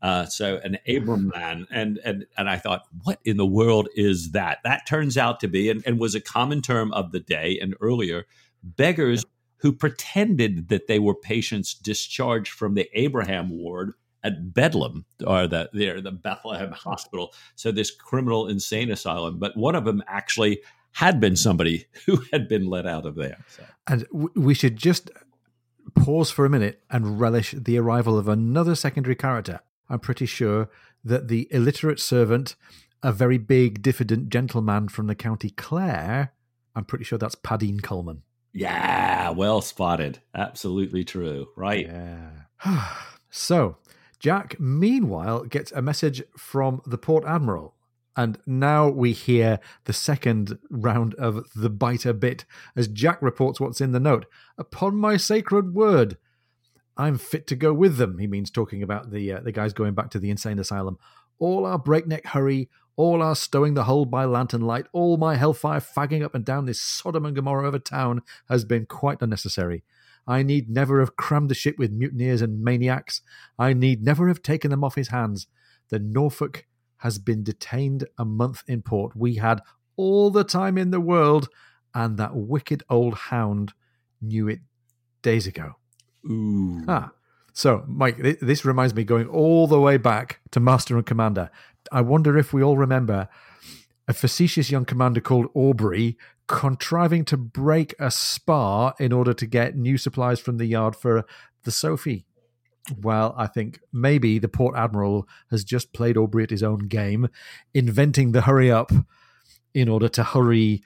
Uh, so an Abram man, and and and I thought, what in the world is that? That turns out to be, and, and was a common term of the day and earlier, beggars who pretended that they were patients discharged from the Abraham ward at Bedlam or the there the Bethlehem Hospital. So this criminal insane asylum, but one of them actually had been somebody who had been let out of there. So. And w- we should just pause for a minute and relish the arrival of another secondary character. I'm pretty sure that the illiterate servant, a very big, diffident gentleman from the county Clare, I'm pretty sure that's Padeen Colman. Yeah, well spotted. Absolutely true. Right. Yeah. so, Jack, meanwhile, gets a message from the Port Admiral. And now we hear the second round of the biter bit as Jack reports what's in the note. Upon my sacred word, I'm fit to go with them. He means talking about the uh, the guys going back to the insane asylum. All our breakneck hurry, all our stowing the hold by lantern light, all my hellfire fagging up and down this Sodom and Gomorrah of a town has been quite unnecessary. I need never have crammed the ship with mutineers and maniacs. I need never have taken them off his hands. The Norfolk has been detained a month in port. We had all the time in the world, and that wicked old hound knew it days ago. Ooh. Ah. So, Mike, this reminds me going all the way back to Master and Commander. I wonder if we all remember a facetious young commander called Aubrey contriving to break a spar in order to get new supplies from the yard for the Sophie. Well, I think maybe the Port Admiral has just played Aubrey at his own game, inventing the hurry up in order to hurry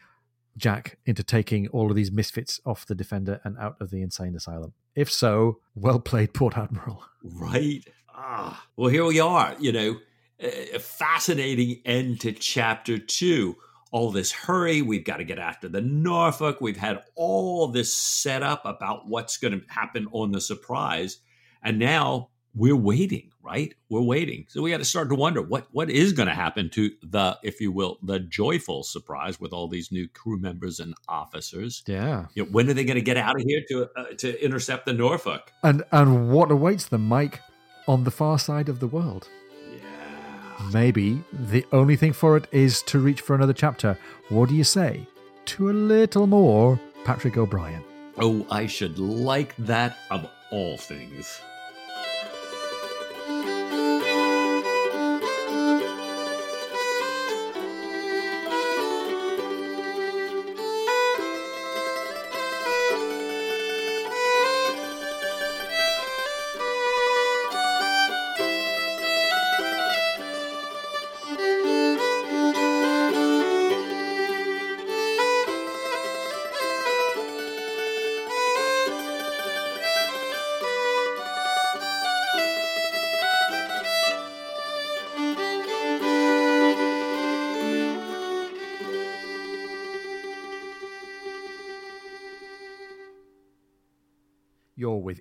Jack into taking all of these misfits off the Defender and out of the insane asylum. If so, well played, Port Admiral. Right. Ah, well, here we are. You know, a fascinating end to chapter two. All this hurry. We've got to get after the Norfolk. We've had all this set up about what's going to happen on the surprise. And now we're waiting, right? We're waiting. So we got to start to wonder what what is going to happen to the, if you will, the joyful surprise with all these new crew members and officers. Yeah. You know, when are they going to get out of here to uh, to intercept the Norfolk? And and what awaits them, Mike, on the far side of the world? Yeah. Maybe the only thing for it is to reach for another chapter. What do you say? To a little more Patrick O'Brian? Oh, I should like that of all things.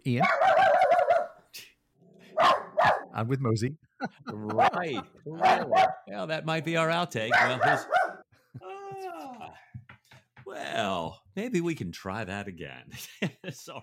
With Ian. and with Mosey. right. Well, that might be our outtake. Well, his, ah, well, maybe we can try that again. Sorry.